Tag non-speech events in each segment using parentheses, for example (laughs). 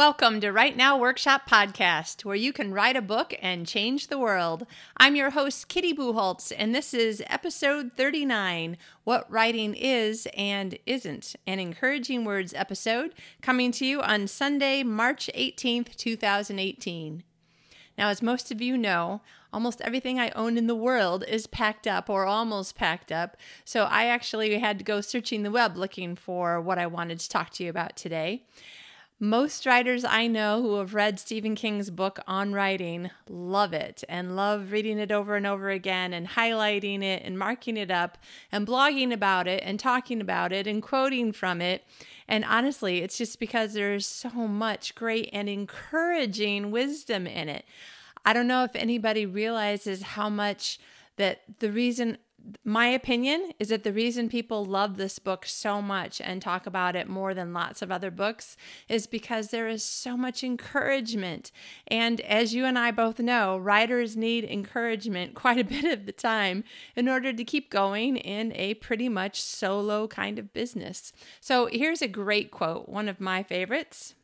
Welcome to Write Now Workshop Podcast, where you can write a book and change the world. I'm your host, Kitty Bucholtz, and this is episode 39 What Writing Is and Isn't, an Encouraging Words episode coming to you on Sunday, March 18th, 2018. Now, as most of you know, almost everything I own in the world is packed up or almost packed up. So I actually had to go searching the web looking for what I wanted to talk to you about today. Most writers I know who have read Stephen King's book on writing love it and love reading it over and over again and highlighting it and marking it up and blogging about it and talking about it and quoting from it. And honestly, it's just because there's so much great and encouraging wisdom in it. I don't know if anybody realizes how much that the reason my opinion is that the reason people love this book so much and talk about it more than lots of other books is because there is so much encouragement. And as you and I both know, writers need encouragement (laughs) quite a bit of the time in order to keep going in a pretty much solo kind of business. So here's a great quote, one of my favorites.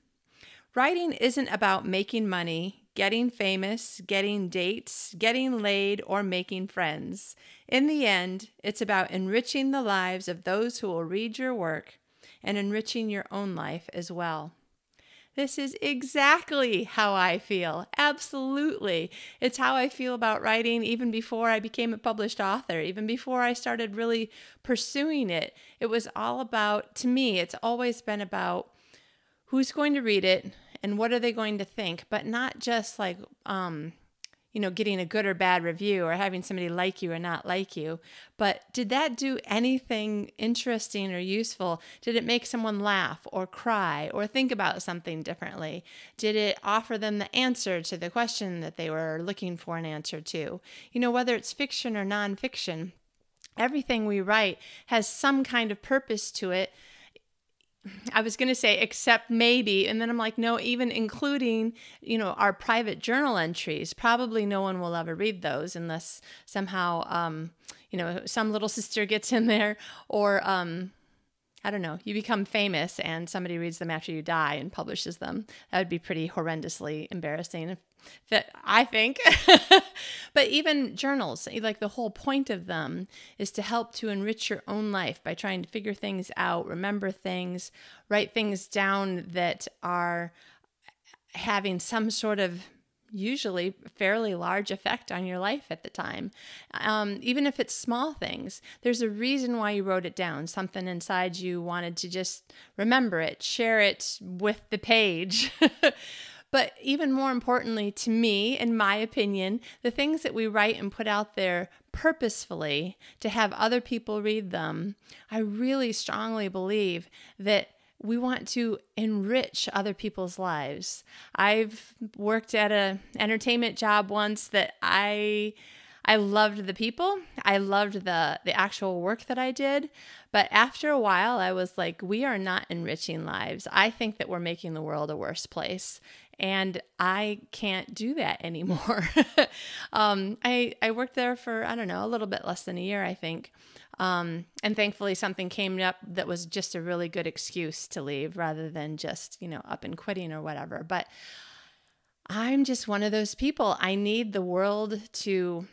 Writing isn't about making money, getting famous, getting dates, getting laid, or making friends. In the end, it's about enriching the lives of those who will read your work and enriching your own life as well. This is exactly how I feel. Absolutely. It's how I feel about writing even before I became a published author, even before I started really pursuing it. It was all about, to me, it's always been about who's going to read it, and what are they going to think, but not just like, um, you know, getting a good or bad review or having somebody like you or not like you. But did that do anything interesting or useful? Did it make someone laugh or cry or think about something differently? Did it offer them the answer to the question that they were looking for an answer to? You know, whether it's fiction or nonfiction, everything we write has some kind of purpose to it I was going to say except maybe and then I'm like no even including you know our private journal entries probably no one will ever read those unless somehow um, you know some little (laughs) sister gets in there or um, I don't know, you become famous and somebody reads them after you die and publishes them. That would be pretty horrendously embarrassing that I think. (laughs) but even journals, like the whole point of them is to help to enrich your own life by trying to figure things out, remember things, write things down that are having some sort of usually fairly large effect on your life at the time. Um, even if it's small things, there's a reason why you wrote it down. Something inside you wanted to just remember it, share it with the page. (laughs) but even more importantly, to me, in my opinion, the things that we write and put out there purposefully to have other people read them, I really strongly believe that we want to enrich other people's lives. I've worked at a entertainment job once that I I loved the people. I loved the the actual work that I did, but after a while I was like we are not enriching lives. I think that we're making the world a worse place and I can't do that anymore. (laughs) um, I I worked there for I don't know a little bit less than a year I think, um, and thankfully, something came up that was just a really good excuse to leave rather than just, you know, up and quitting or whatever. But I'm just one of those people. I need the world to,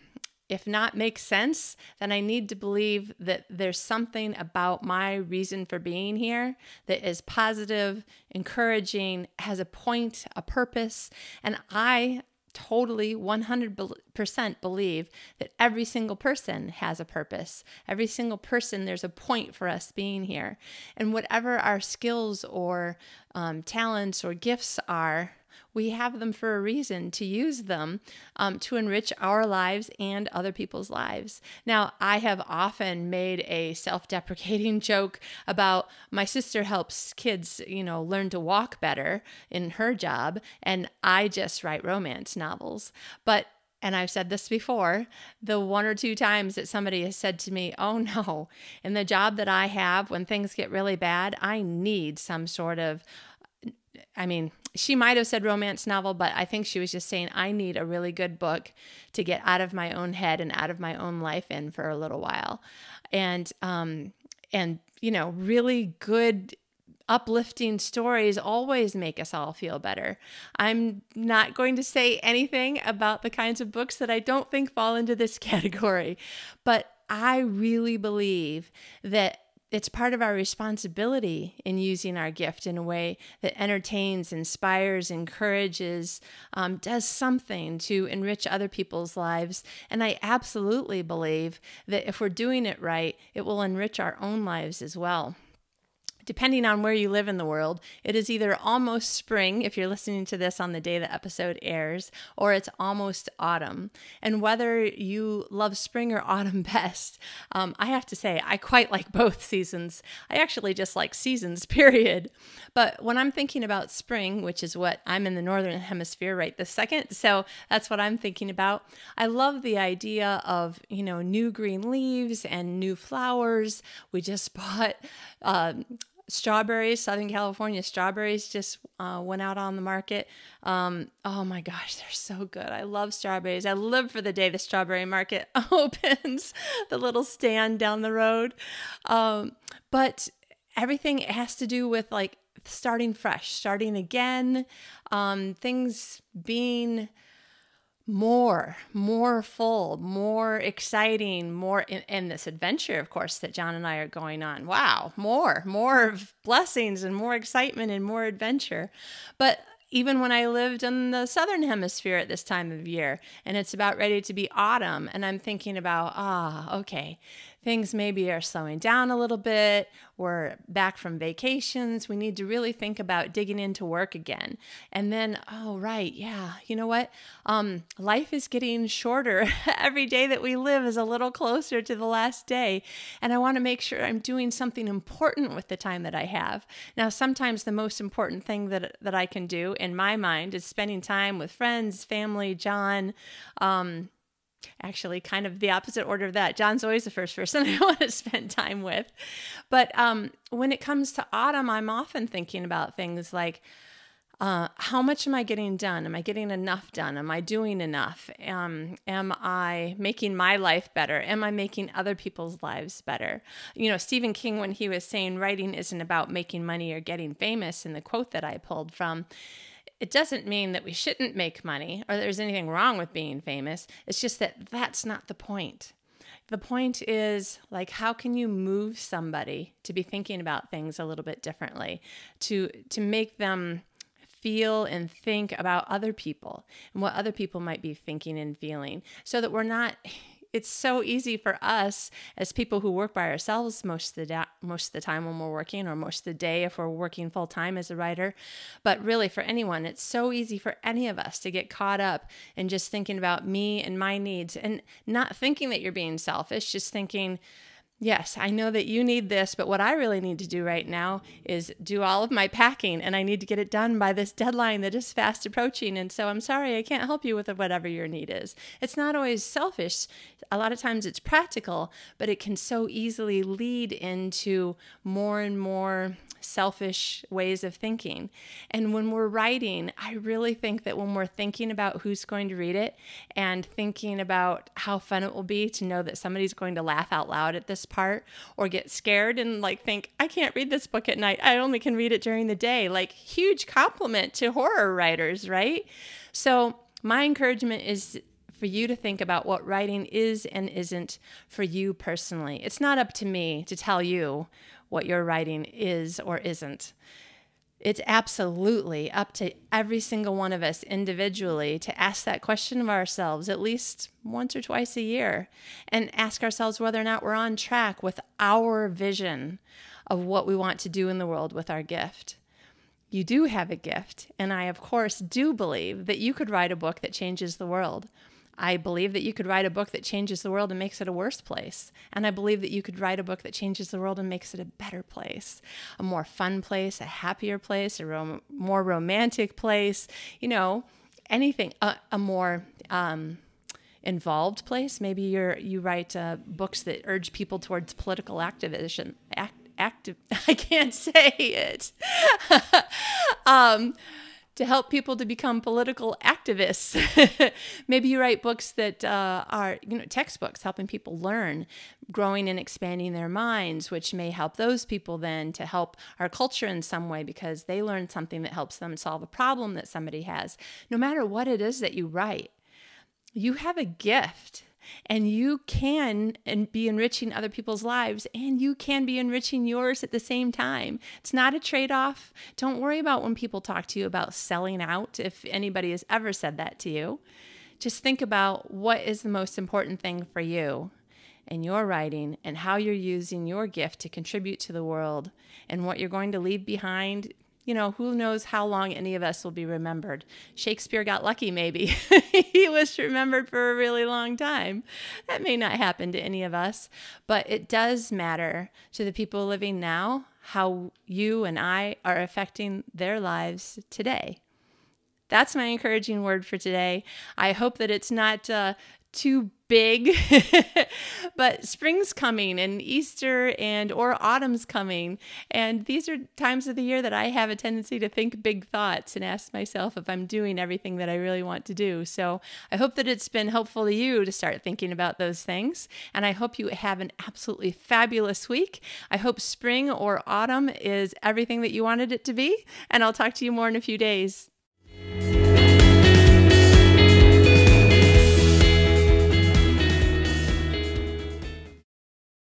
if not make sense, then I need to believe that there's something about my reason for being here that is positive, encouraging, has a point, a purpose. And I totally 100% believe that every single person has a purpose. Every single person, there's a point for us being here. And whatever our skills or um, talents or gifts are, we have them for a reason to use them um, to enrich our lives and other people's lives. Now, I have often made a self deprecating (laughs) joke about my sister helps kids, you know, learn to walk better in her job, and I just write romance novels. But and I've said this before, the one or two times that somebody has said to me, Oh (laughs) no, in the job that I have, when things get really bad, I need some sort of I mean, she might have said romance novel, but I think she was just saying, I need a really good book to get out of my own head and out of my own life in for a little while. And, um, and, you know, really good uplifting stories always make us all feel better. I'm not going to say anything about the kinds of books that I don't think fall into this (laughs) category, but I really believe that it's part of our responsibility in using our gift in a way that entertains, inspires, encourages, um, does something to enrich other people's lives. And I absolutely believe that if we're doing it right, it will enrich our own lives as well depending on where you live in the world, it is either almost spring if you're listening to this on the day the episode airs, or it's almost autumn. And whether you love spring or (laughs) autumn best, um, I have to say, I quite like both (laughs) seasons. I actually just like seasons, (laughs) period. But when I'm thinking about spring, which is what I'm in the northern hemisphere right this second, so that's what I'm thinking about. I love the idea of, you know, new green leaves and new flowers. We just bought. Um, strawberries, Southern California strawberries just uh, went out on the market. Um, oh my gosh, they're so good. I love strawberries. I live for the day the strawberry market (laughs) opens, the little stand down the road. Um, but everything has to do with like starting fresh, starting again, um, things being more, more full, more exciting, more in, in, this adventure, of course, that John and I are going on. Wow, more, more blessings and more excitement and more adventure. But even when I lived in the southern hemisphere at this time of year, and it's about ready to be autumn, and I'm thinking about, ah, okay, things maybe are slowing down a little bit. We're back from vacations. We need to really think about digging into work again. And then, oh, right, yeah, you know what? Um, life is getting shorter. (laughs) Every day that we live is a little closer to the last day. And I want to make sure I'm doing something important with the time that I have. Now, sometimes the most important thing that, that I can do in my mind is spending time with friends, family, John. Um, actually kind of the opposite order of that. John's always the first person (laughs) I want to spend time with. But um, when it comes to autumn, I'm often thinking about things like, uh, how much am I getting done? Am I getting enough done? Am I doing enough? Um, am I making my life better? Am I making other people's lives better? You know, Stephen King, when he was saying writing isn't about making money or getting famous, in the quote that I pulled from, it doesn't mean that we shouldn't make money or there's anything wrong with being famous. It's just that that's not the point. The point is like how can you move somebody to be thinking about things a little bit differently to to make them feel and think about other people and what other people might be thinking and feeling so that we're not it's so easy for us as people who work by ourselves most of the da- most of the time when we're working or most of the day if we're working full time as a writer. But really for anyone it's so easy for any of us to get caught up in just thinking about me and my needs and not thinking that you're being selfish just thinking Yes, I know that you need this, but what I really need to do right now is do all of my packing and I need to get it done by this deadline that is fast approaching. And so I'm sorry, I can't help you with whatever your need is. It's not always selfish. A lot of times it's practical, but it can so easily lead into more and more selfish ways of thinking. And when we're writing, I really think that when we're thinking about who's going to read it and thinking about how fun it will be to know that somebody's going to laugh out loud at this part or get scared and like think, I can't read this book at night. I only can read it during the day. Like, huge compliment to horror writers, right? So, my encouragement is for you to think about what writing is and isn't for you personally. It's not up to me to tell you what your writing is or isn't. It's absolutely up to every single one of us individually to ask that question of ourselves at least once or twice a year and ask ourselves whether or not we're on track with our vision of what we want to do in the world with our gift. You do have a gift, and I, of course, do believe that you could write a book that changes the world. I believe that you could write a book that changes the world and makes it a worse place. And I believe that you could write a book that changes the world and makes it a better place, a more fun place, a happier place, a rom- more romantic place, you know, anything, a, a more um, involved place. Maybe you're, you write uh, books that urge people towards political activism. Act, active, (laughs) I can't say it. (laughs) um, to help people to become political activists. (laughs) Maybe you write books that uh, are, you know, textbooks helping people learn, growing and expanding their minds, which may help those people then to help our culture in some way because they learn something that helps them solve a problem that somebody has. No matter what it is that you write, you have a gift and you can and be enriching other people's lives and you can be enriching yours at the same time. It's not a trade-off. Don't worry about when people talk to you about selling out if anybody has ever said that to you. Just think about what is the most important thing for you in your writing and how you're using your gift to contribute to the world and what you're going to leave behind you know, who knows how long any of us will be remembered. Shakespeare got lucky, maybe. (laughs) he was remembered for a really long time. That may not happen to any of us, but it does matter to the people living now how you and I are affecting their lives today. That's my encouraging word for today. I hope that it's not uh, too big (laughs) but spring's coming and easter and or autumn's coming. And these are times of the year that i have a tendency to think big thoughts and ask myself if i'm doing everything that i really want to do. So i hope that it's been helpful to you to start thinking about those things. And i hope you have an absolutely fabulous week. I hope spring or autumn is everything that you wanted it to be. And i'll talk to you more in a few days